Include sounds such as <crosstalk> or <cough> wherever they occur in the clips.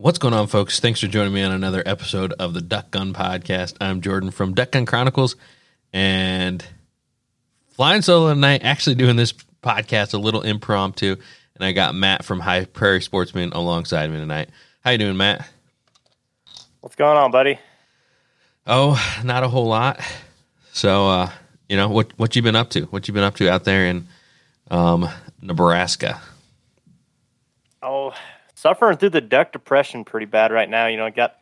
What's going on, folks? Thanks for joining me on another episode of the Duck Gun Podcast. I'm Jordan from Duck Gun Chronicles and flying solo tonight, actually doing this podcast a little impromptu. And I got Matt from High Prairie Sportsman alongside me tonight. How you doing, Matt? What's going on, buddy? Oh, not a whole lot. So, uh, you know, what what you been up to? What you been up to out there in um, Nebraska? Oh, suffering through the duck depression pretty bad right now. You know, I got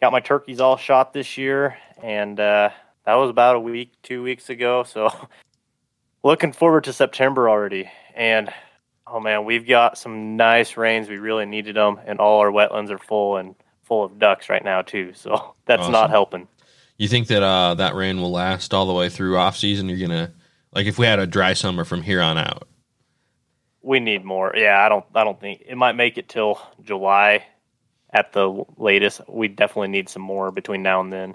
got my turkeys all shot this year, and uh, that was about a week, two weeks ago. <laughs> So, looking forward to September already. And oh man, we've got some nice rains. We really needed them, and all our wetlands are full and full of ducks right now too. So <laughs> that's Awesome. not helping. You think that uh, that rain will last all the way through off season? You're gonna like if we had a dry summer from here on out. We need more. Yeah, I don't. I don't think it might make it till July at the latest. We definitely need some more between now and then.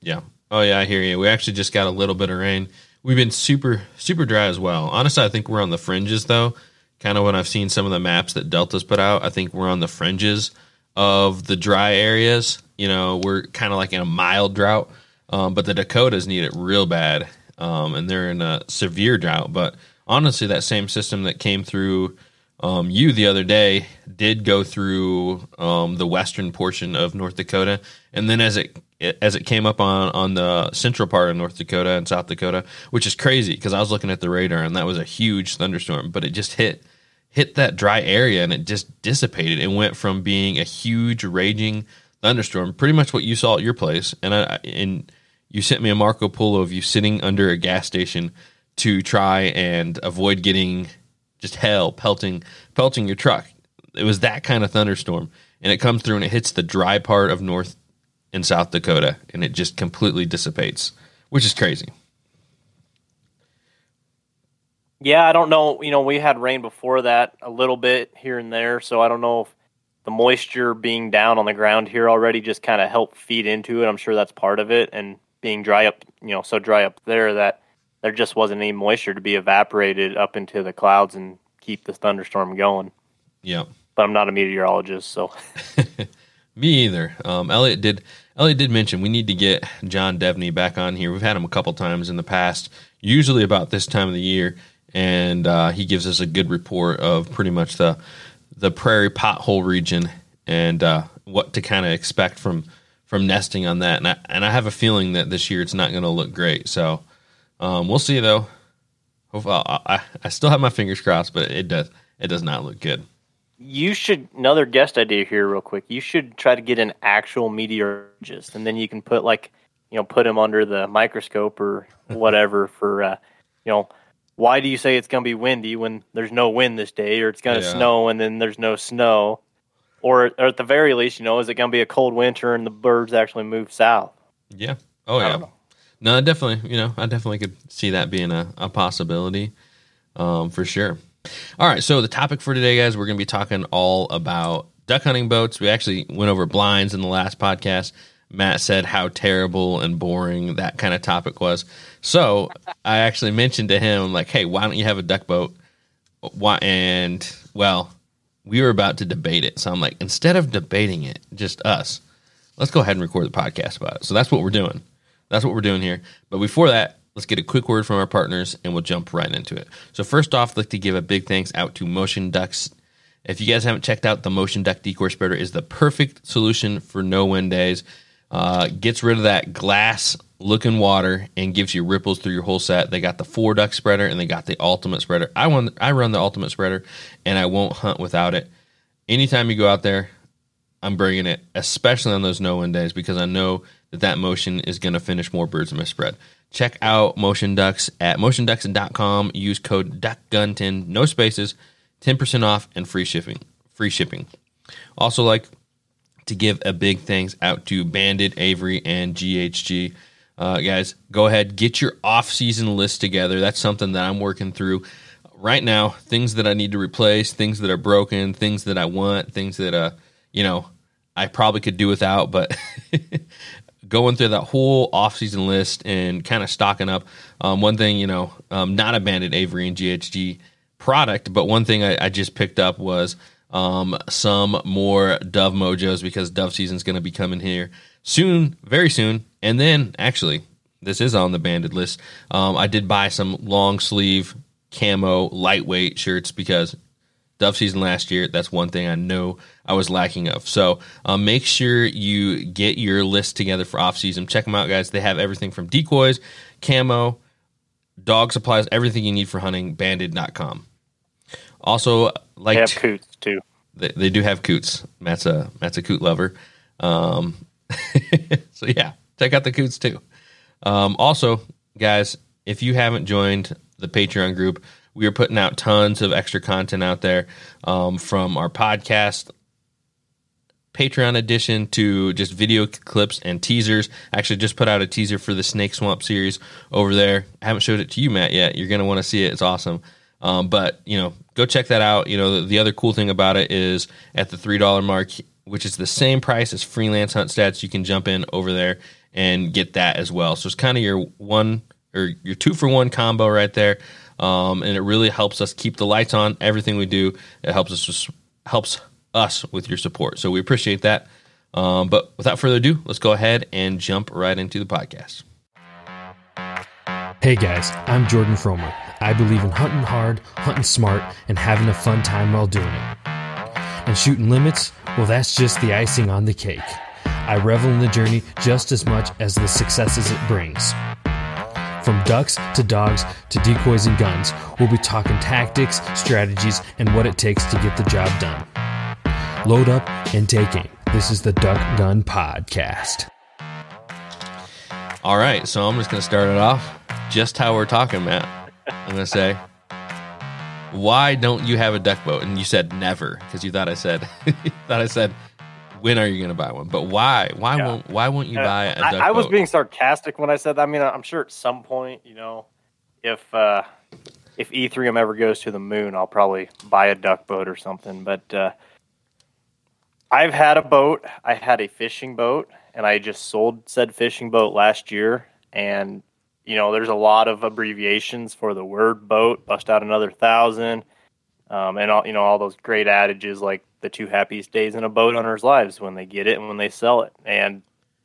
Yeah. Oh yeah, I hear you. We actually just got a little bit of rain. We've been super super dry as well. Honestly, I think we're on the fringes though. Kind of when I've seen some of the maps that Delta's put out, I think we're on the fringes of the dry areas. You know, we're kind of like in a mild drought, um, but the Dakotas need it real bad, um, and they're in a severe drought. But honestly, that same system that came through um, you the other day did go through um, the western portion of North Dakota, and then as it as it came up on on the central part of North Dakota and South Dakota, which is crazy because I was looking at the radar and that was a huge thunderstorm, but it just hit hit that dry area and it just dissipated. and went from being a huge raging thunderstorm, pretty much what you saw at your place, and I and you sent me a Marco Polo of you sitting under a gas station to try and avoid getting just hell pelting pelting your truck. It was that kind of thunderstorm, and it comes through and it hits the dry part of North and South Dakota, and it just completely dissipates, which is crazy. Yeah, I don't know. You know, we had rain before that a little bit here and there, so I don't know if the moisture being down on the ground here already just kind of helped feed into it. I'm sure that's part of it, and being dry up, you know, so dry up there that there just wasn't any moisture to be evaporated up into the clouds and keep the thunderstorm going. Yeah. But I'm not a meteorologist, so <laughs> <laughs> Me either. Um, Elliot did. Elliot did mention we need to get John Devney back on here. We've had him a couple times in the past, usually about this time of the year, and uh, he gives us a good report of pretty much the the prairie pothole region and uh, what to kind of expect from from nesting on that. And I, and I have a feeling that this year it's not going to look great. So um, we'll see though. Hopefully, I, I, I still have my fingers crossed, but it does it does not look good. you should another guest idea here real quick. You should try to get an actual meteorologist and then you can put like, you know, put him under the microscope or <laughs> whatever for uh, you know, why do you say it's going to be windy when there's no wind this day or it's going to Yeah. snow and then there's no snow? Or, or at the very least, you know, is it going to be a cold winter and the birds actually move south? Yeah. Oh I yeah. No, definitely. You know, I definitely could see that being a, a possibility, um, for sure. All right. So the topic for today, guys, we're going to be talking all about duck hunting boats. We actually went over blinds in the last podcast. Matt said how terrible and boring that kind of topic was. So I actually mentioned to him, like, hey, why don't you have a duck boat? Why? And well, we were about to debate it. So I'm like, instead of debating it, just us, let's go ahead and record the podcast about it. So that's what we're doing. That's what we're doing here. But before that, let's get a quick word from our partners and we'll jump right into it. So first off, I'd like to give a big thanks out to Motion Ducks. If you guys haven't checked out the Motion Duck Decoy Spreader is the perfect solution for no wind days. Uh, gets rid of that glass looking water and gives you ripples through your whole set. They got the four duck spreader and they got the ultimate spreader. I want I run the ultimate spreader and I won't hunt without it. Anytime you go out there, I'm bringing it, especially on those no win days, because I know that that motion is going to finish more birds in my spread. Check out Motion Ducks at motionducks.com. Use code DuckGun10, no spaces, 10% off and free shipping. Free shipping. Also, like to give a big thanks out to Banded, Avery, and GHG. Uh, guys, go ahead, get your off-season list together. That's something that I'm working through right now. Things that I need to replace, things that are broken, things that I want, things that uh, you know, I probably could do without, but <laughs> going through that whole off-season list and kind of stocking up. Um, one thing, you know, um, not a Banded Avery and GHG product, but one thing I, I just picked up was um, some more dove mojos because dove season is going to be coming here soon, very soon. And then, actually, this is on the banded list. Um, I did buy some long sleeve camo lightweight shirts because dove season last year. That's one thing I know I was lacking of. So um, make sure you get your list together for off season. Check them out, guys. They have everything from decoys, camo, dog supplies, everything you need for hunting. Banded.com. Also, like they have coots too. They, they do have coots. Matt's a Matt's a coot lover. Um, <laughs> so yeah, check out the coots too. Um, also, guys, if you haven't joined the Patreon group, we are putting out tons of extra content out there um, from our podcast Patreon edition to just video clips and teasers. Actually, just put out a teaser for the Snake Swamp series over there. I haven't showed it to you, Matt, yet. You're going to want to see it. It's awesome. Um, but, you know, go check that out. You know, the, the other cool thing about it is at the $3 mark, which is the same price as freelance hunt stats, you can jump in over there and get that as well. So it's kind of your one or your two for one combo right there. Um, and it really helps us keep the lights on everything we do. It helps us just helps us with your support. So we appreciate that. Um, but without further ado, let's go ahead and jump right into the podcast. Hey guys, I'm Jordan Fromer. I believe in hunting hard, hunting smart, and having a fun time while doing it. And shooting limits, well, that's just the icing on the cake. I revel in the journey just as much as the successes it brings. From ducks to dogs to decoys and guns, we'll be talking tactics, strategies, and what it takes to get the job done. Load up and take aim. This is the Duck Gun Podcast. All right, so I'm just going to start it off just how we're talking, Matt. I'm going to say, why don't you have a duck boat? And you said never because you thought I said, <laughs> thought I said, when are you going to buy one? But why? Why yeah. won't? Why won't you buy a duck I, I was being sarcastic when I said. That. I mean, I'm sure at some point, you know, if uh, if Ethereum ever goes to the moon, I'll probably buy a duck boat or something. But uh, I've had a boat. I had a fishing boat, and I just sold said fishing boat last year. And you know, there's a lot of abbreviations for the word boat. Bust out another thousand, um, and all you know, all those great adages like the two happiest days in a boat owner's lives when they get it and when they sell it. And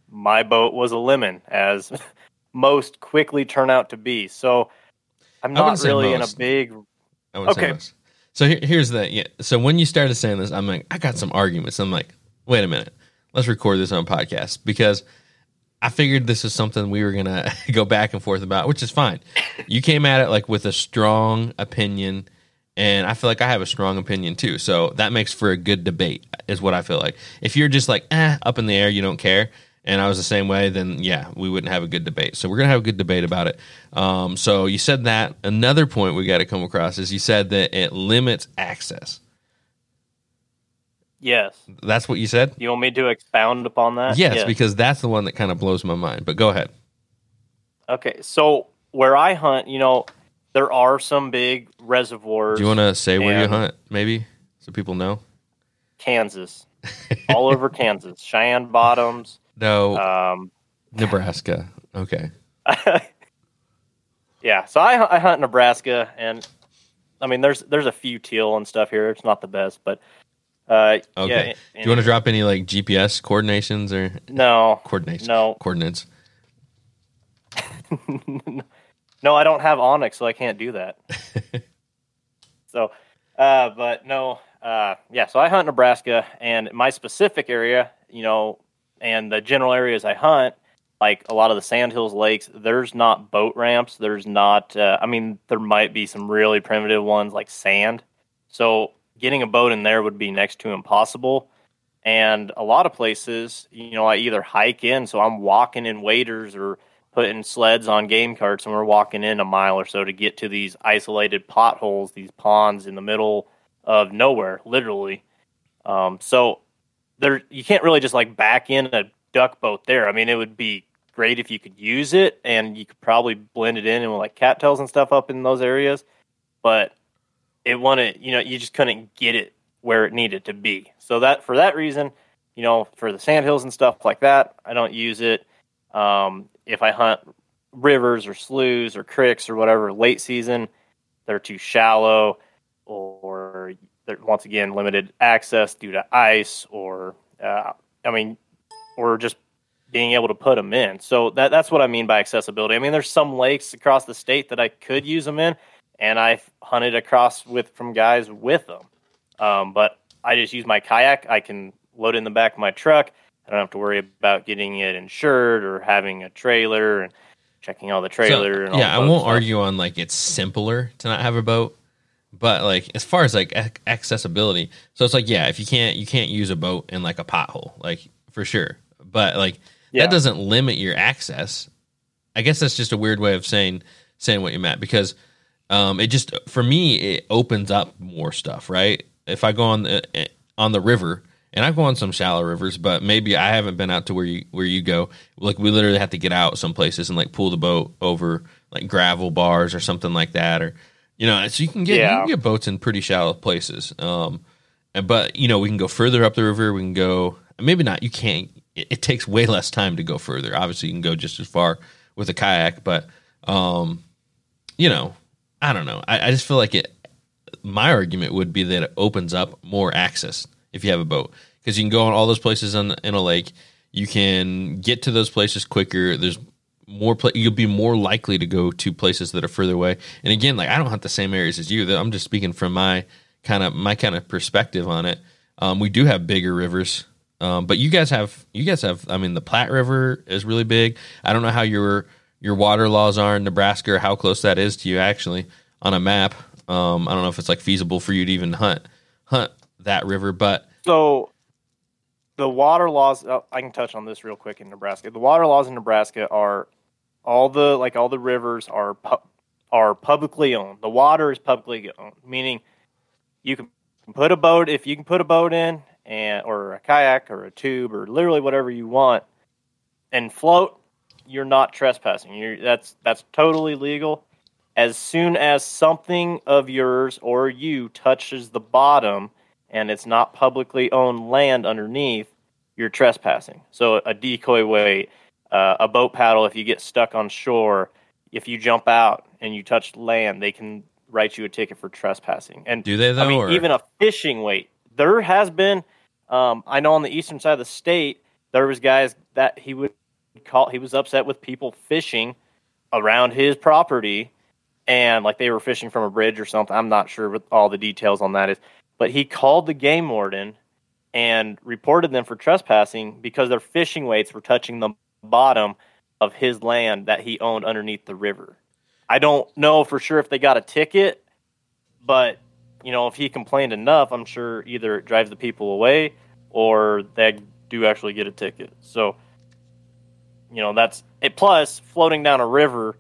my boat was a lemon, as <laughs> most quickly turn out to be. So I'm not really in a big. okay. So here, here's the yeah. So when you started saying this, I'm like, I got some arguments. I'm like, wait a minute, let's record this on podcast because I figured this is something we were gonna <laughs> go back and forth about, which is fine. You came at it like with a strong opinion, and I feel like I have a strong opinion too. So that makes for a good debate, is what I feel like. If you're just like, eh, up in the air, you don't care, and I was the same way, then yeah, we wouldn't have a good debate. So we're gonna have a good debate about it. Um, so you said that. Another point we got to come across is you said that it limits access. Yes, that's what you said. You want me to expound upon that? Yes, yes. because that's the one that kind of blows my mind. But go ahead. Okay, so where I hunt, you know, there are some big reservoirs. Do you want to say where you hunt, maybe, so people know? Kansas, <laughs> all over Kansas, Cheyenne Bottoms. No. Um, Nebraska. Okay. <laughs> yeah, so I, I hunt Nebraska, and I mean, there's there's a few teal and stuff here. It's not the best, but uh, okay. Yeah, Do you want to drop any like GPS coordinations or no coordinates? No coordinates. <laughs> no, I don't have onX, so I can't do that. <laughs> so, uh, but no, uh, yeah. So I hunt Nebraska, and my specific area, you know, and the general areas I hunt, like a lot of the sandhills lakes, there's not boat ramps. There's not. Uh, I mean, there might be some really primitive ones like sand. So getting a boat in there would be next to impossible. And a lot of places, you know, I either hike in, so I'm walking in waders or putting sleds on game carts, and we're walking in a mile or so to get to these isolated potholes, these ponds in the middle of nowhere, literally. Um, so there you can't really just like back in a duck boat there. I mean, it would be great if you could use it and you could probably blend it in and with like cattails and stuff up in those areas, but it wanted, you know, you just couldn't get it where it needed to be. So that for that reason, you know, for the sandhills and stuff like that, I don't use it. Um, if I hunt rivers or sloughs or creeks or whatever late season, they're too shallow or there, once again limited access due to ice or uh, I mean, or just being able to put them in. So that that's what I mean by accessibility. I mean, there's some lakes across the state that I could use them in, and I've hunted across with from guys with them. Um, but I just use my kayak. I can load in the back of my truck. I don't have to worry about getting it insured or having a trailer and checking all the trailer. So, and all yeah, I the boat won't stuff. argue on like it's simpler to not have a boat, but like as far as like ac- accessibility, so it's like yeah, if you can't you can't use a boat in like a pothole, like for sure. But like Yeah. that doesn't limit your access. I guess that's just a weird way of saying saying what you meant because um, it just for me it opens up more stuff, right? If I go on the eh, on the river and I go on some shallow rivers, but maybe I haven't been out to where you where you go. Like we literally have to get out some places and like pull the boat over like gravel bars or something like that, or you know, so you can get you can get boats in pretty shallow places. Um, and but you know we can go further up the river. We can go maybe not. You can't. It, it takes way less time to go further. Obviously, you can go just as far with a kayak, but um, you know, I don't know. I, I just feel like it. My argument would be that it opens up more access if you have a boat because you can go on all those places in a lake. You can get to those places quicker. There's more you'll be more likely to go to places that are further away. And again, like I don't hunt the same areas as you. I'm just speaking from my kind of my kind of perspective on it. Um, we do have bigger rivers, um, but you guys have you guys have. I mean, the Platte River is really big. I don't know how your your water laws are in Nebraska or how close that is to you actually on a map. Um, I don't know if it's like feasible for you to even hunt hunt that river, but So the water laws oh, I can touch on this real quick in Nebraska. The water laws in Nebraska are all the like all the rivers are pu- are publicly owned. The water is publicly owned, meaning you can put a boat if you can put a boat in and or a kayak or a tube or literally whatever you want and float, you're not trespassing. You're that's that's totally legal. As soon as something of yours or you touches the bottom and it's not publicly owned land underneath, you're trespassing. So a decoy weight, uh, a boat paddle, if you get stuck on shore, if you jump out and you touch land, they can write you a ticket for trespassing. And do they though? I mean, or- even a fishing weight. There has been, um, I know on the eastern side of the state, there was guys that he would call. He was upset with people fishing around his property, and like they were fishing from a bridge or something. I'm not sure what all the details on that is, but he called the game warden and reported them for trespassing because their fishing weights were touching the bottom of his land that he owned underneath the river. I don't know for sure if they got a ticket, but you know, if he complained enough, I'm sure either it drives the people away or they do actually get a ticket. So, you know, that's it. Plus, floating down a river,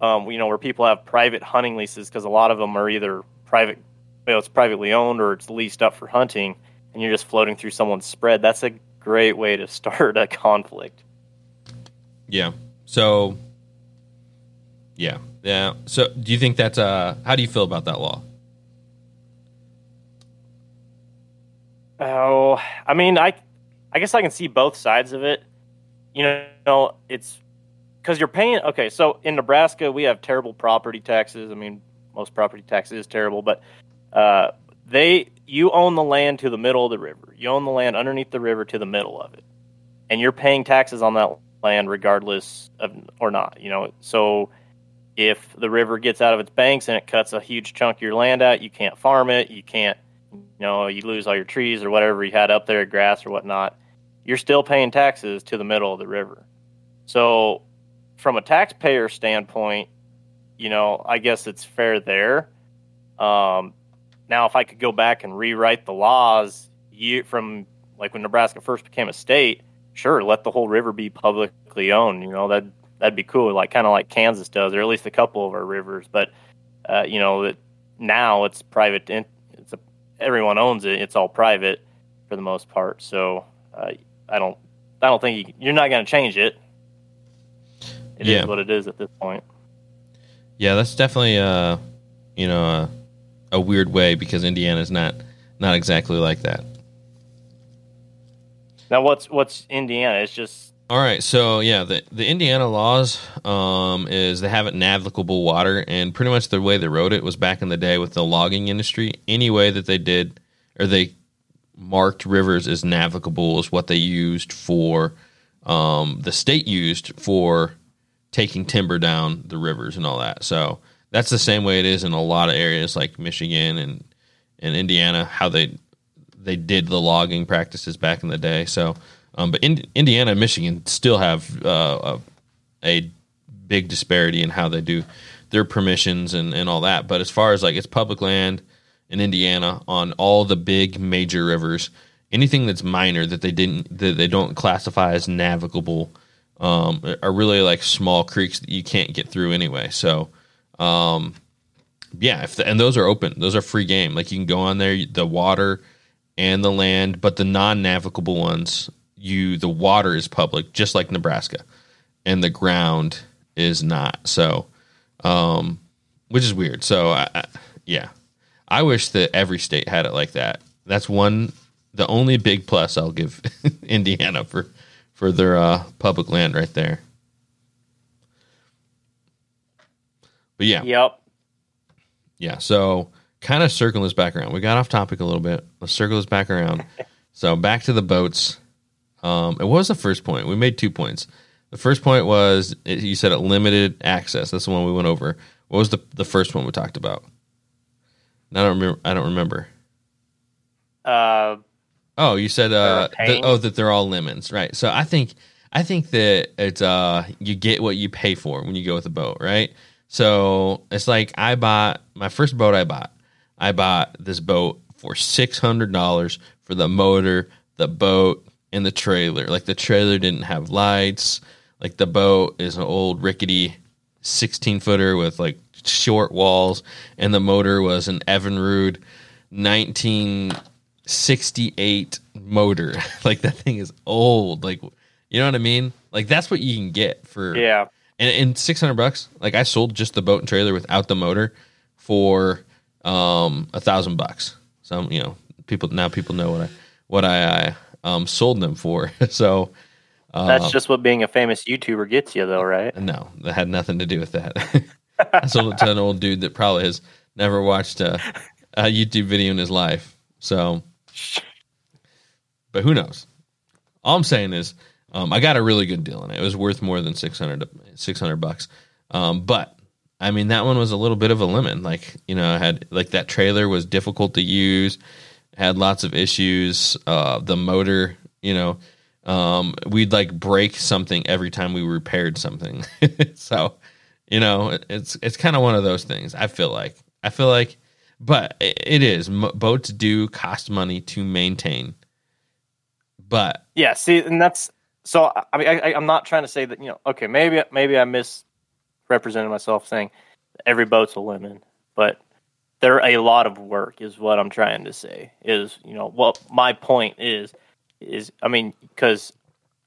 um, you know, where people have private hunting leases because a lot of them are either private, you know, it's privately owned or it's leased up for hunting, and you're just floating through someone's spread. That's a great way to <laughs> start a conflict. Yeah. So yeah. Yeah. So do you think that's uh how do you feel about that law? Oh, I mean, I, I guess I can see both sides of it. You know, it's because you're paying. Okay, so in Nebraska, we have terrible property taxes. I mean, most property tax is terrible, but uh, they you own the land to the middle of the river. You own the land underneath the river to the middle of it, and you're paying taxes on that land regardless of or not. You know, so if the river gets out of its banks and it cuts a huge chunk of your land out, you can't farm it. You can't you know, you lose all your trees or whatever you had up there, grass or whatnot, you're still paying taxes to the middle of the river. So, from a taxpayer standpoint, you know, I guess it's fair there. Um, now, if I could go back and rewrite the laws you, from like when Nebraska first became a state, sure, let the whole river be publicly owned. You know, that that'd be cool, like kind of like Kansas does, or at least a couple of our rivers. But uh, you know, that now it's private. It's a everyone owns it. It's all private for the most part. So uh, I don't I don't think you, you're not going to change it. It is Yeah. what it is at this point. Yeah, that's definitely uh you know a, weird way because Indiana's not not exactly like that. Now what's what's Indiana? It's just All right, so yeah, the the Indiana laws um, is they have it navigable water, and pretty much the way they wrote it was back in the day with the logging industry. Any way that they did or they marked rivers as navigable is what they used for um, the state used for taking timber down the rivers and all that. So that's the same way it is in a lot of areas like Michigan and and Indiana, how they they did the logging practices back in the day. So um, but in, Indiana and Michigan still have uh, a, a, big disparity in how they do their permissions and, and all that. But as far as like it's public land in Indiana on all the big major rivers, anything that's minor that they didn't that they don't classify as navigable um, are really like small creeks that you can't get through anyway. So um, yeah, the, and those are open. Those are free game. Like you can go on there, the water and the land, but the non-navigable ones you the water is public, just like Nebraska, and the ground is not. So, um, which is weird. So, I, I, yeah, I wish that every state had it like that. That's one, the only big plus I'll give <laughs> Indiana for for their uh, public land right there. But yeah, yep, yeah. So, kind of circle this back around. We got off topic a little bit. Let's circle this back around. <laughs> so, back to the boats um, and what was the first point? We made two points. The first point was it, you said it limited access. That's the one we went over. What was the the first one we talked about? I don't remember. I don't remember. Uh, oh, you said uh, the, oh that they're all lemons, right? So I think I think that it's uh you get what you pay for when you go with a boat, right? So it's like I bought my first boat. I bought I bought this boat for six hundred dollars for the motor, the boat, and the trailer. Like the trailer didn't have lights. Like the boat is an old rickety 16 footer with like short walls, and the motor was an Evinrude 1968 motor. <laughs> like that thing is old. Like you know what I mean? Like that's what you can get for yeah. And in 600 bucks, like I sold just the boat and trailer without the motor for um a thousand bucks. So you know, people now people know what I what I, I um, sold them for. <laughs> so uh, that's just what being a famous YouTuber gets you, though, right? No, that had nothing to do with that. <laughs> I sold it to an old dude that probably has never watched a, a YouTube video in his life. So, but who knows? All I'm saying is, um, I got a really good deal on it. It was worth more than 600, 600 bucks. Um, but I mean, that one was a little bit of a lemon. Like, you know, I had like that trailer was difficult to use had lots of issues. Uh, the motor, you know, um, we'd like break something every time we repaired something. <laughs> so, you know, it's it's kind of one of those things. I feel like I feel like, but it is boats do cost money to maintain. But yeah, see, and that's so. I mean, I, I'm not trying to say that you know. Okay, maybe maybe I misrepresented myself saying every boat's a lemon, but they're a lot of work is what i'm trying to say is you know what my point is is i mean because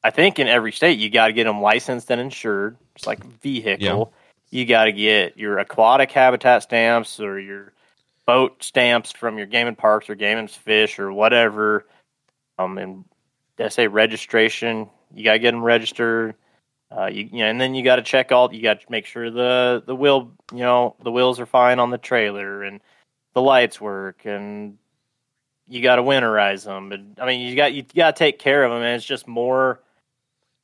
i think in every state you got to get them licensed and insured it's like vehicle yeah. you got to get your aquatic habitat stamps or your boat stamps from your game and parks or game and fish or whatever um and I say registration you got to get them registered uh, you, you know, and then you got to check all. You got to make sure the the wheel, you know, the wheels are fine on the trailer and the lights work, and you got to winterize them. And I mean, you got you got to take care of them, and it's just more.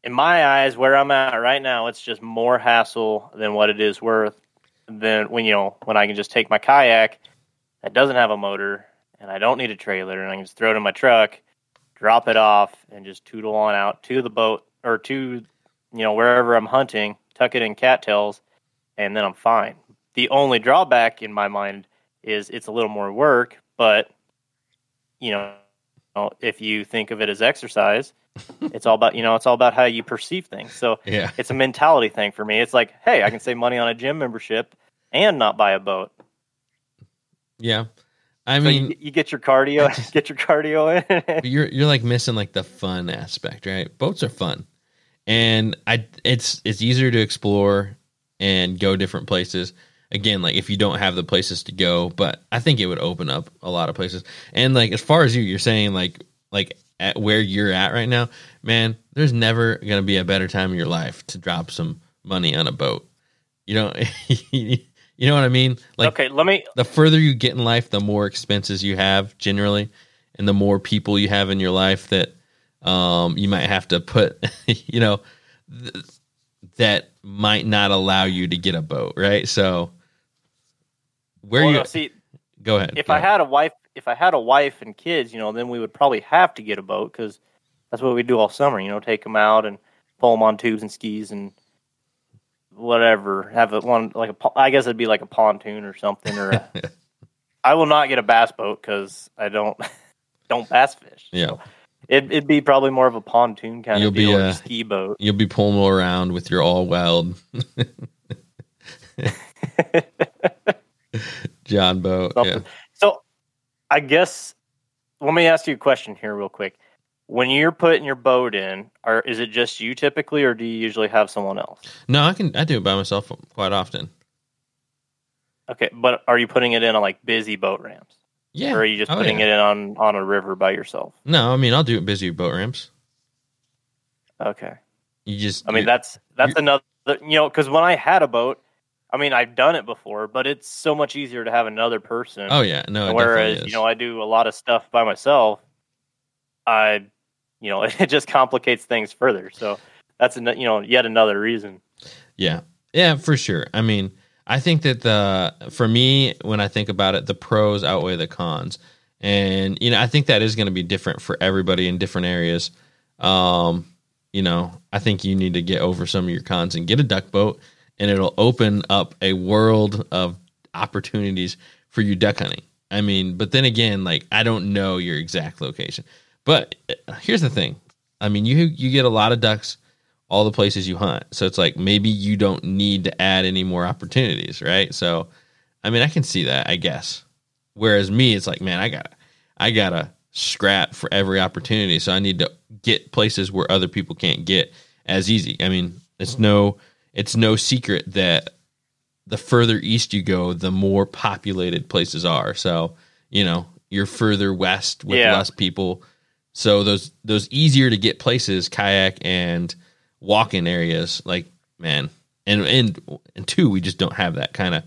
In my eyes, where I'm at right now, it's just more hassle than what it is worth. Than when you know when I can just take my kayak that doesn't have a motor and I don't need a trailer, and I can just throw it in my truck, drop it off, and just tootle on out to the boat or to you know, wherever I'm hunting, tuck it in cattails, and then I'm fine. The only drawback in my mind is it's a little more work, but you know, if you think of it as exercise, <laughs> it's all about you know, it's all about how you perceive things. So yeah. it's a mentality thing for me. It's like, hey, I can save money on a gym membership and not buy a boat. Yeah. I mean, you, you, get your cardio, <laughs> get your cardio in. you're you're like missing like the fun aspect, right? Boats are fun and I it's it's easier to explore and go different places. Again, like if you don't have the places to go, but I think it would open up a lot of places. And like as far as you, you're saying like like at where you're at right now, man, there's never gonna be a better time in your life to drop some money on a boat. You know, <laughs> you know what I mean? Like, okay, let me. the further you get in life, the more expenses you have generally, and the more people you have in your life that um, you might have to put, <laughs> you know, th- that might not allow you to get a boat, right? So, where well, you no, see, go ahead? if go I ahead. had a wife, if I had a wife and kids, you know, then we would probably have to get a boat because that's what we do all summer. You know, take them out and pull them on tubes and skis and whatever. Have a one like a I guess it'd be like a pontoon or something. Or a, <laughs> I will not get a bass boat because I don't <laughs> don't bass fish. yeah, So it, it'd be probably more of a pontoon kind You'll of be deal, or uh, a- a ski boat. you'll be pulling around with your all wild <laughs> John boat. Yeah. So I guess let me ask you a question here real quick. When you're putting your boat in, or is it just you typically or do you usually have someone else? No, I can I do it by myself quite often. Okay, but are you putting it in on like busy boat ramps? Yeah. Or are you just Oh, putting yeah. it in on on a river by yourself? No, I mean I'll do it busy boat ramps. Okay. You just I mean that's that's another you know cuz when I had a boat, I mean I've done it before, but it's so much easier to have another person. Oh yeah, no, Whereas, you know, I do a lot of stuff by myself. I, you know, <laughs> it just complicates things further. So that's, an, you know, yet another reason. Yeah. Yeah, for sure. I mean, I think that the for me when I think about it, the pros outweigh the cons. And you know, I think that is going to be different for everybody in different areas. Um, you know, I think you need to get over some of your cons and get a duck boat and it'll open up a world of opportunities for you duck hunting. I mean, but then again, like I don't know your exact location. But uh, here's the thing. I mean, you you get a lot of ducks all the places you hunt. So it's like maybe you don't need to add any more opportunities, right? So I mean, I can see that, I guess. Whereas me, it's like, man, I gotta I gotta scrap for every opportunity. So I need to get places where other people can't get as easy. I mean, it's no it's no secret that the further east you go, the more populated places are. So, you know, you're further west with Yeah. less people. So those those easier to get places, kayak and walk-in areas, like man, and and and two, we just don't have that kind of.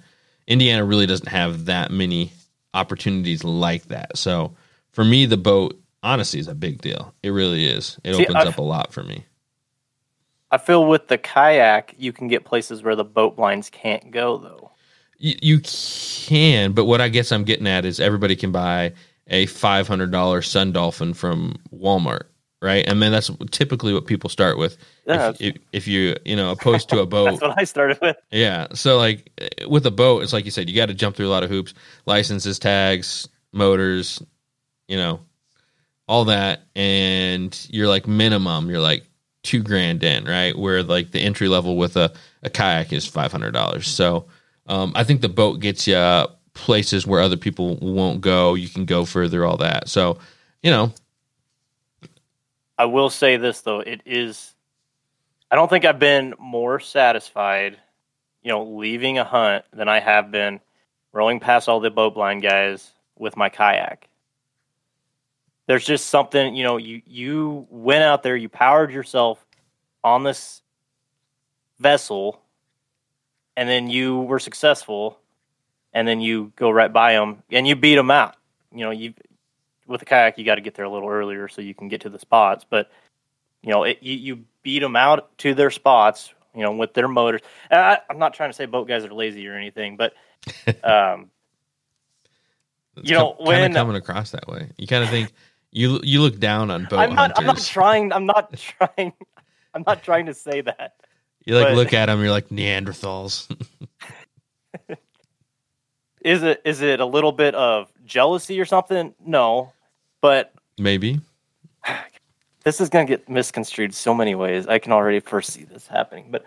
Indiana really doesn't have that many opportunities like that. So for me, the boat honestly is a big deal. It really is. It See, opens I've- up a lot for me. I feel with the kayak, you can get places where the boat blinds can't go, though. You, you can, but what I guess I'm getting at is everybody can buy a five hundred dollar Sun Dolphin from Walmart, right? I mean that's typically what people start with. Yeah, if, if, if you you know opposed to a <laughs> boat, That's what I started with. yeah. So like with a boat, it's like you said, you got to jump through a lot of hoops, licenses, tags, motors, you know, all that, and you're like minimum, you're like two grand in, right? Where like the entry level with a, a kayak is five hundred dollars. So um, I think the boat gets you places where other people won't go. You can go further, all that. So you know, I will say this though, it is. I don't think I've been more satisfied, you know, leaving a hunt than I have been rolling past all the boat blind guys with my kayak. There's just something, you know, you you went out there, you powered yourself on this vessel, and then you were successful, and then you go right by them and you beat them out. You know, you with a kayak, you got to get there a little earlier so you can get to the spots. But you know, it, you, you beat them out to their spots. You know, with their motors. I, I'm not trying to say boat guys are lazy or anything, but <laughs> um, You know, kind when- of coming across that way. You kind of think you you look down on boat I'm not. I'm not trying. I'm not <laughs> trying. I'm not trying to say that. you like but- look at them, you're like Neanderthals. <laughs> Is it? Is it a little bit of jealousy or something? No, but Maybe. this is going to get misconstrued so many ways. I can already foresee this happening, but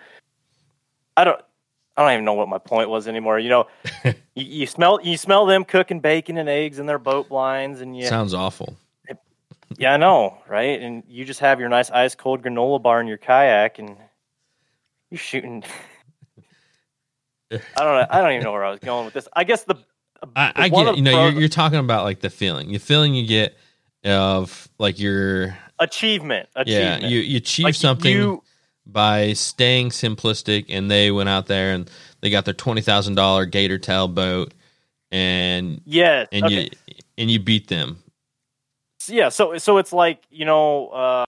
I don't. I don't even know what my point was anymore. You know, <laughs> you, you smell you smell them cooking bacon and eggs in their boat blinds, and you Sounds awful. yeah, I know, right? And you just have your nice ice cold granola bar in your kayak, and you're shooting. I don't know. I don't even know where I was going with this. I guess the I, I get it. You know, the you're, you're talking about like the feeling. The feeling you get of like your Achievement. yeah you you achieve Like, something you- by staying simplistic, and they went out there and they got their twenty thousand dollar gator tail boat, and yes. and okay. you and you beat them. yeah so so it's like you know uh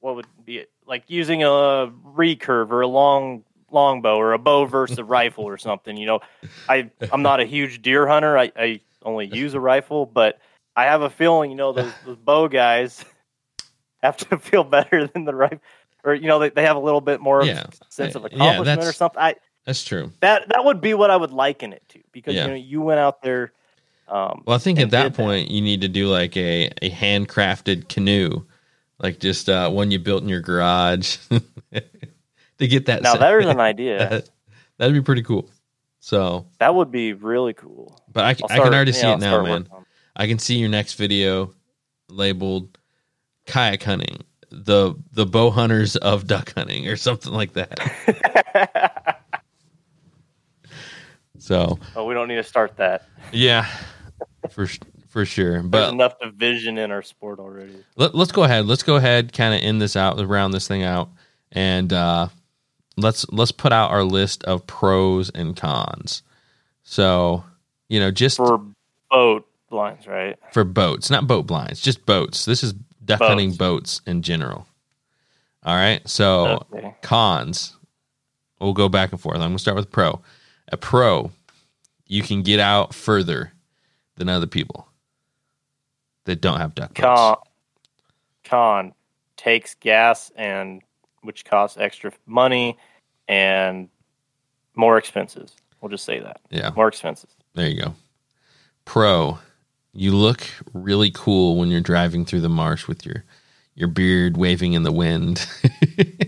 what would be it like using a recurve or a long longbow or a bow versus a <laughs> rifle or something you know i i'm not a huge deer hunter i i only use a rifle but i have a feeling you know those, those bow guys <laughs> have to feel better <laughs> than the rifle or you know they, they have a little bit more Yeah. sense of Yeah, accomplishment or something i That's true. that that would be what i would liken it to because Yeah. you know you went out there um Well, I think at that did that. point you need to do like a, a handcrafted canoe, like just uh, one you built in your garage to get that. now there's an <laughs> idea That, that'd be pretty cool. So, That would be really cool. but I, I'll I can already yeah, see I'll it now, man. I can see your next video labeled kayak hunting, the the bow hunters of duck hunting, or something like that. <laughs> So, oh, we don't need to start that. yeah, for for sure. There's But enough division in our sport already. let, us go ahead. Let's go ahead, kind of end this out, round this thing out, and uh, let's let's put out our list of pros and cons. So, you know, just for, boat blinds, right? For boats, not boat blinds, just boats. This is duck Boats. hunting boats in general. All right. So, Okay. cons. We'll go back and forth. I'm going to start with pro. A pro, you can get out further than other people that don't have duck boats. Con, con takes gas and which costs extra money and more expenses. We'll just say that. Yeah. More expenses. There you go. Pro, you look really cool when you're driving through the marsh with your your beard waving in the wind. <laughs>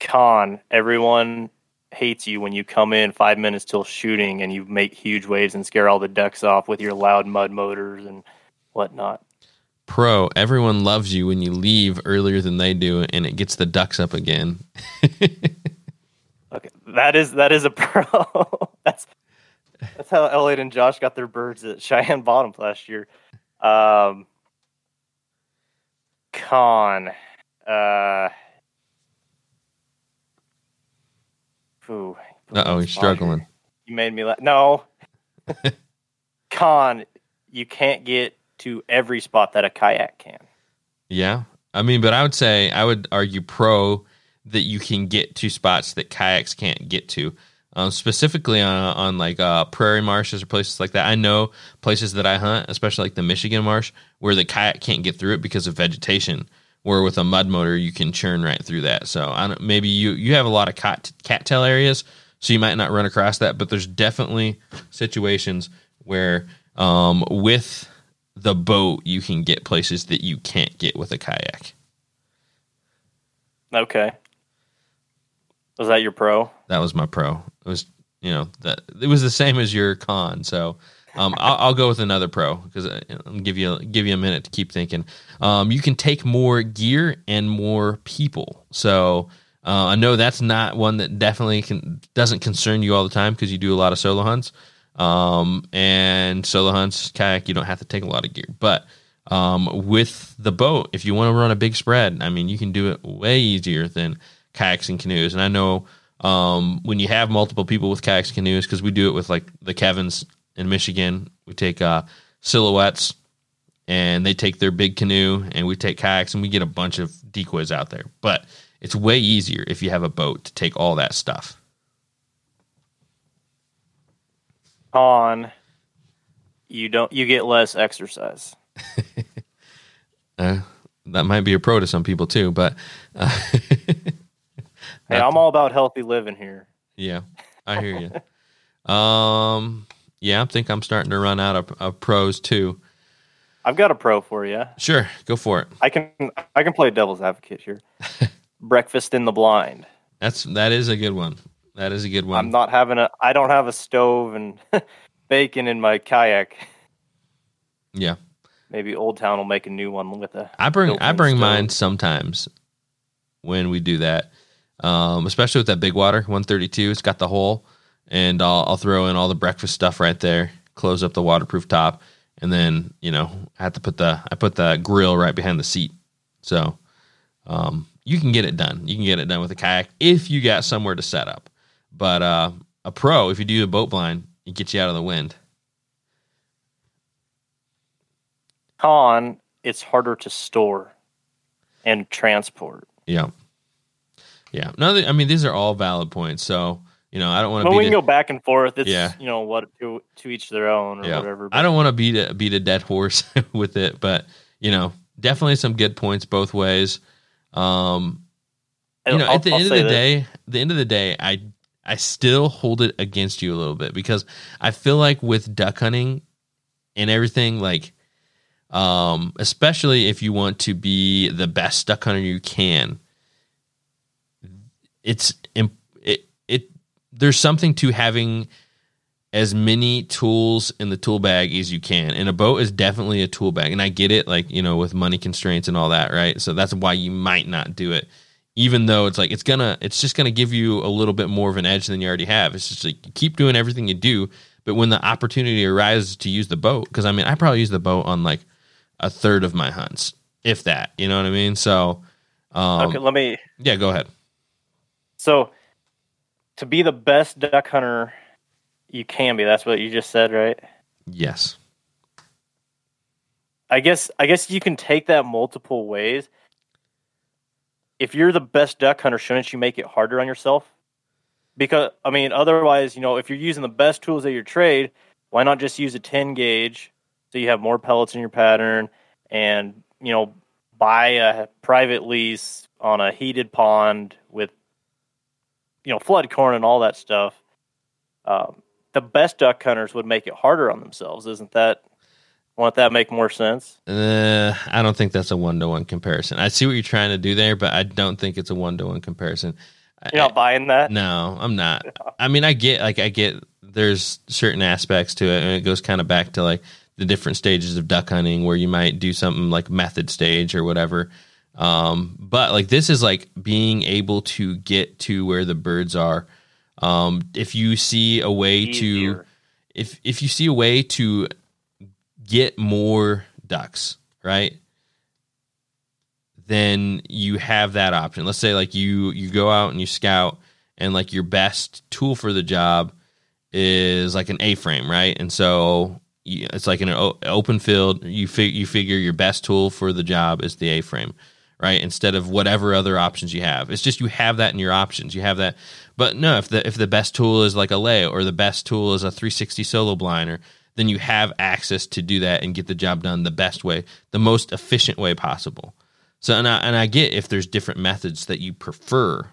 Con, everyone hates you when you come in five minutes till shooting and you make huge waves and scare all the ducks off with your loud mud motors and whatnot. Pro, everyone loves you when you leave earlier than they do and it gets the ducks up again. Okay, that is that is a <laughs> pro. that's that's how Elliot and Josh got their birds at Cheyenne Bottom last year. Um, con, uh, ooh, Uh oh, he's struggling. You made me laugh. No, <laughs> con, you can't get to every spot that a kayak can. Yeah. I mean, but I would say I would argue pro that you can get to spots that kayaks can't get to. Um, specifically on on like uh, prairie marshes or places like that. I know places that I hunt, especially like the Michigan marsh, where the kayak can't get through it because of vegetation. Where with a mud motor you can churn right through that. So I don't, maybe you you have a lot of cat cattail areas, so you might not run across that. But there's definitely situations where um, with the boat you can get places that you can't get with a kayak. Okay, was that your pro? That was my pro. It was you know that it was the same as your con. So um, I'll, I'll go with another pro because I'll give you give you a minute to keep thinking. Um, you can take more gear and more people. So uh, I know that's not one that definitely can doesn't concern you all the time because you do a lot of solo hunts. Um, and solo hunts, kayak, you don't have to take a lot of gear. But um, with the boat, if you want to run a big spread, I mean, you can do it way easier than kayaks and canoes. And I know um, when you have multiple people with kayaks and canoes, because we do it with like the Kevins in Michigan, we take uh, silhouettes and they take their big canoe and we take kayaks and we get a bunch of decoys out there. But it's way easier if you have a boat to take all that stuff. Con, you don't you get less exercise. <laughs> Uh, that might be a pro to some people too, but uh, <laughs> Hey, I'm all about healthy living here. yeah, I hear you. Um, yeah, I think I'm starting to run out of, of pros too. I've got a pro for you. Sure, go for it. I can I can play devil's advocate here. <laughs> Breakfast in the blind. That's that is a good one. That is a good one. I'm not having a I don't have a stove and <laughs> bacon in my kayak. yeah, Maybe Old Town will make a new one with a I bring I bring stove. mine sometimes when we do that, um, especially with that big water 132. It's got the hole, and I'll, I'll throw in all the breakfast stuff right there. Close up the waterproof top, and then you know I have to put the I put the grill right behind the seat. So um, you can get it done. You can get it done with a kayak if you got somewhere to set up. But uh, a pro, if you do a boat blind, it gets you out of the wind. Con, it's harder to store and transport. Yeah, yeah. No, I mean these are all valid points. So you know, I don't want to. Well, we can a, go back and forth. It's Yeah. you know what to to each their own or yeah. whatever. I don't want to beat a beat a dead horse <laughs> with it, but you know, definitely some good points both ways. Um, you know, I'll- at the I'll end of the this. day, the end of the day, I I still hold it against you a little bit because I feel like with duck hunting and everything, like, um, especially if you want to be the best duck hunter you can, it's it it there's something to having as many tools in the tool bag as you can. And a boat is definitely a tool bag. And I get it, like, you know, with money constraints and all that, right? So that's why you might not do it. Even though it's like it's gonna it's just gonna give you a little bit more of an edge than you already have. It's just like you keep doing everything you do, but when the opportunity arises to use the boat, because I mean I probably use the boat on like a third of my hunts, if that. You know what I mean? So um okay, let me. yeah, go ahead. So, to be the best duck hunter you can be, that's what you just said, right? Yes. I guess I guess you can take that multiple ways. If you're the best duck hunter, shouldn't you make it harder on yourself? Because I mean, otherwise, you know, if you're using the best tools of your trade, why not just use a 10 gauge so you have more pellets in your pattern and, you know, buy a private lease on a heated pond with you know, flood corn and all that stuff. Um, the best duck hunters would make it harder on themselves, isn't that? Won't that make more sense? Uh, I don't think that's a one to one comparison. I see what you're trying to do there, but I don't think it's a one to one comparison. You're not buying that. No, I'm not. I mean, I get like I get there's certain aspects to it, and it goes kind of back to like the different stages of duck hunting where you might do something like method stage or whatever. Um, but like this is like being able to get to where the birds are. Um, if you see a way to if if you see a way to get more ducks, right? Then you have that option. Let's say like you you go out and you scout and like your best tool for the job is like an A-frame, right? And so it's like an open field, you fig- you figure your best tool for the job is the A-frame, right? Instead of whatever other options you have. It's just you have that in your options. You have that. But no, if the if the best tool is like a lay or the best tool is a 360 solo blinder, then you have access to do that and get the job done the best way, the most efficient way possible. So and I and I get if there's different methods that you prefer.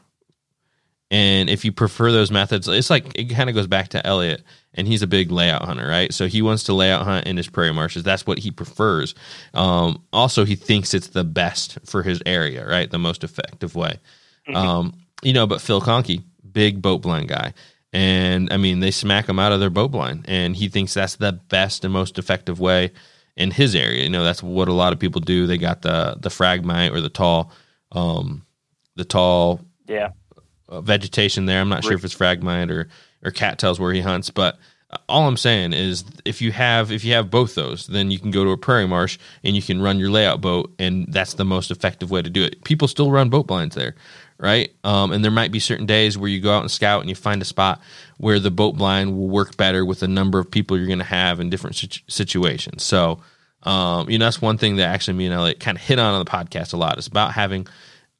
And if you prefer those methods, it's like it kind of goes back to Elliot, and he's a big layout hunter, right? So he wants to layout hunt in his prairie marshes. That's what he prefers. Um, also, he thinks it's the best for his area, right? The most effective way. Um, you know, but Phil Conkey, big boat blind guy, and I mean they smack him out of their boat blind, and he thinks that's the best and most effective way in his area. You know, that's what a lot of people do. They got the the phragmite or the tall, um, the tall Yeah. uh, vegetation there. I'm not sure if it's phragmite or or cattails where he hunts, but uh, all I'm saying is if you have if you have both those, then you can go to a prairie marsh and you can run your layout boat, and that's the most effective way to do it. People still run boat blinds there, right? Um, and there might be certain days where you go out and scout and you find a spot where the boat blind will work better with the number of people you're going to have in different situ- situations. So. Um, you know, that's one thing that actually me and Elliot kind of hit on on the podcast a lot. It's about having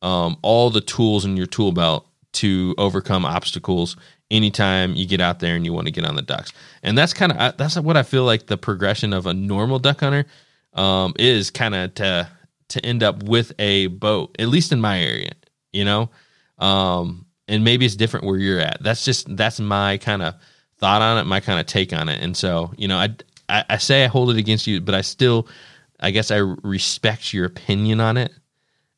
um, all the tools in your tool belt to overcome obstacles anytime you get out there and you want to get on the ducks. And that's kind of that's what I feel like the progression of a normal duck hunter um, is kind of to to end up with a boat, at least in my area, you know. Um, and maybe it's different where you're at. That's just that's my kind of thought on it, my kind of take on it. And so, you know, I, I I say I hold it against you, but I still, I guess I respect your opinion on it.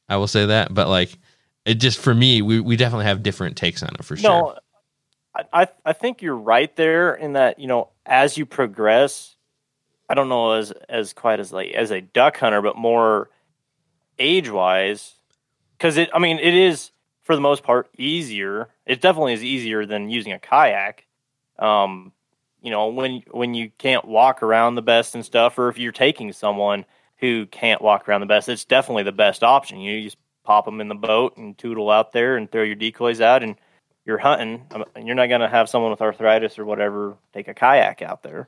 I will say that, but like it just for me, we we definitely have different takes on it for sure. No, I, I I think you're right there in that you know as you progress, I don't know as as quite as like as a duck hunter, but more age wise, because it I mean it is for the most part easier. It definitely is easier than using a kayak. Um, you know, when when you can't walk around the best and stuff, or if you're taking someone who can't walk around the best, it's definitely the best option. You just pop them in the boat and tootle out there and throw your decoys out, and you're hunting. and you're not going to have someone with arthritis or whatever take a kayak out there.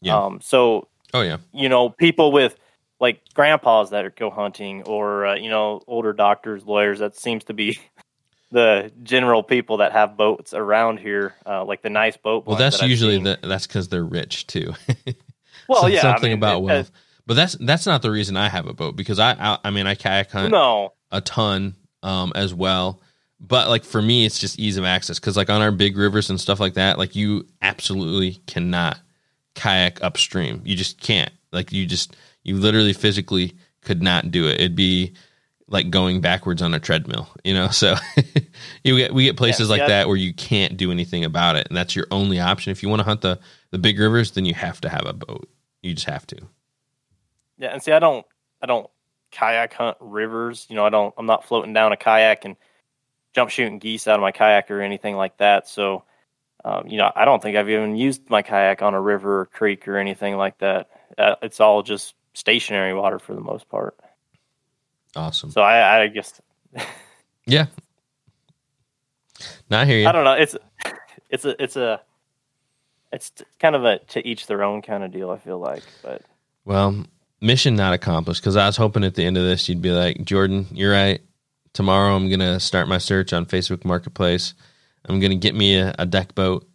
Yeah. Um, so Oh yeah. you know, people with like grandpas that go hunting or, uh, you know, older doctors, lawyers, that seems to be <laughs> the general people that have boats around here, uh, like the nice boat. Well, that's that usually the that's because they're rich too. <laughs> well, So- yeah, I something mean, about it- wealth. But that's that's not the reason I have a boat because I I, I mean I kayak hunt no, a ton um as well. But like for me, it's just ease of access because like on our big rivers and stuff like that, like you absolutely cannot kayak upstream. You just can't. Like you just you literally physically could not do it. It'd be like going backwards on a treadmill, you know. <laughs> So you get we get places Yeah, like that where you can't do anything about it, and that's your only option. If you want to hunt the the big rivers, then you have to have a boat. You just have to. yeah, and see, I don't, I don't kayak hunt rivers. You know, I don't, I'm not floating down a kayak and jump shooting geese out of my kayak or anything like that. So, um, you know, I don't think I've even used my kayak on a river or creek or anything like that. Uh, it's all just stationary water for the most part. Awesome. So I, I guess <laughs> Yeah. Not you. I don't know. It's it's a it's a it's kind of a to each their own kind of deal. I feel like, but Well, mission not accomplished because I was hoping at the end of this you'd be like, Jordan, you're right. Tomorrow I'm going to start my search on Facebook Marketplace. I'm going to get me a, a deck boat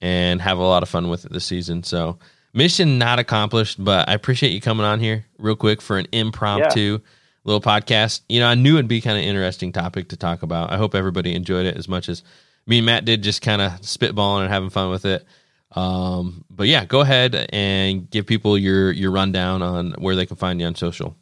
and have a lot of fun with it this season. So, mission not accomplished, but I appreciate you coming on here real quick for an impromptu little podcast. You know, I knew it'd be kind of interesting topic to talk about. I hope everybody enjoyed it as much as me and Matt did, just kind of spitballing and having fun with it. Um, but yeah, go ahead and give people your your rundown on where they can find you on social.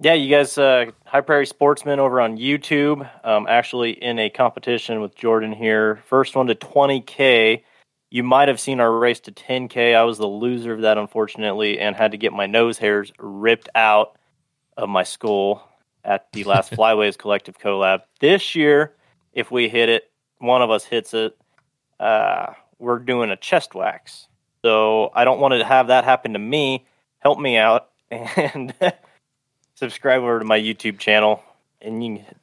yeah, you guys, uh, High Prairie Sportsman over on YouTube. Um, actually in a competition with Jordan here. First one to 20k. You might have seen our race to 10k. I was the loser of that, unfortunately, and had to get my nose hairs ripped out of my skull at the last <laughs> Flyways Collective collab. This year, if we hit it, one of us hits it. Uh, we're doing a chest wax. So I don't want to have that happen to me. Help me out <laughs> and <laughs> subscribe over to my YouTube channel, and you can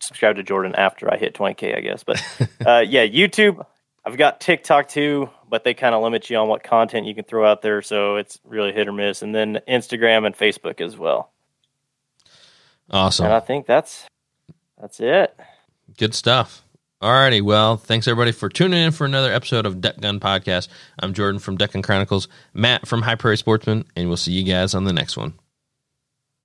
subscribe to Jordan after I hit 20k, I guess. But uh, yeah, YouTube. I've got TikTok too, but they kind of limit you on what content you can throw out there, so it's really hit or miss. And then Instagram and Facebook as well. Awesome. And I think that's that's it. Good stuff. Alrighty, well, thanks everybody for tuning in for another episode of Deck Gun Podcast. I'm Jordan from Deck Gun Chronicles, Matt from High Prairie Sportsman, and we'll see you guys on the next one.